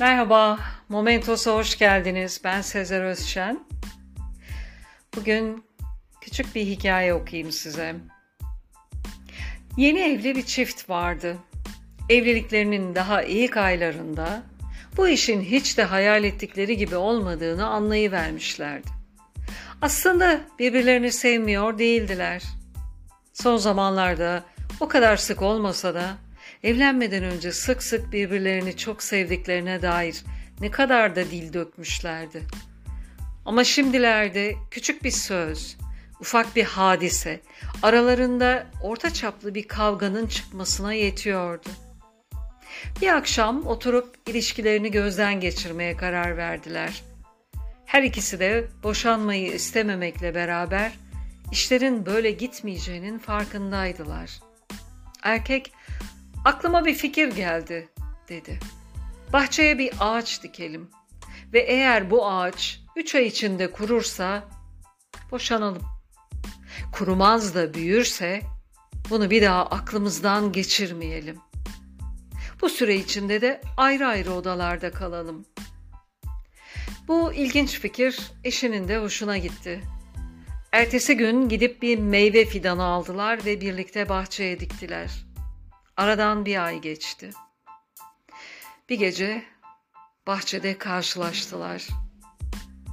Merhaba, Momentos'a hoş geldiniz. Ben Sezer Özşen. Bugün küçük bir hikaye okuyayım size. Yeni evli bir çift vardı. Evliliklerinin daha ilk aylarında bu işin hiç de hayal ettikleri gibi olmadığını anlayıvermişlerdi. Aslında birbirlerini sevmiyor değildiler. Son zamanlarda o kadar sık olmasa da evlenmeden önce sık sık birbirlerini çok sevdiklerine dair ne kadar da dil dökmüşlerdi. Ama şimdilerde küçük bir söz, ufak bir hadise aralarında orta çaplı bir kavganın çıkmasına yetiyordu. Bir akşam oturup ilişkilerini gözden geçirmeye karar verdiler. Her ikisi de boşanmayı istememekle beraber işlerin böyle gitmeyeceğinin farkındaydılar. Erkek Aklıma bir fikir geldi, dedi. Bahçeye bir ağaç dikelim ve eğer bu ağaç üç ay içinde kurursa boşanalım. Kurumaz da büyürse bunu bir daha aklımızdan geçirmeyelim. Bu süre içinde de ayrı ayrı odalarda kalalım. Bu ilginç fikir eşinin de hoşuna gitti. Ertesi gün gidip bir meyve fidanı aldılar ve birlikte bahçeye diktiler.'' Aradan bir ay geçti. Bir gece bahçede karşılaştılar.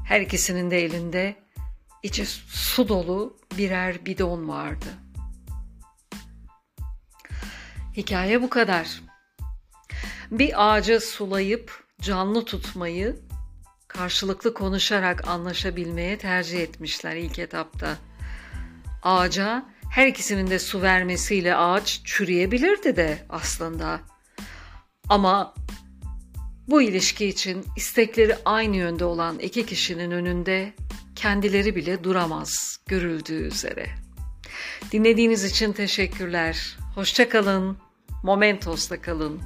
Her ikisinin de elinde içi su dolu birer bidon vardı. Hikaye bu kadar. Bir ağacı sulayıp canlı tutmayı karşılıklı konuşarak anlaşabilmeye tercih etmişler ilk etapta. Ağaca her ikisinin de su vermesiyle ağaç çürüyebilirdi de aslında. Ama bu ilişki için istekleri aynı yönde olan iki kişinin önünde kendileri bile duramaz görüldüğü üzere. Dinlediğiniz için teşekkürler. Hoşçakalın. Momentos'ta kalın.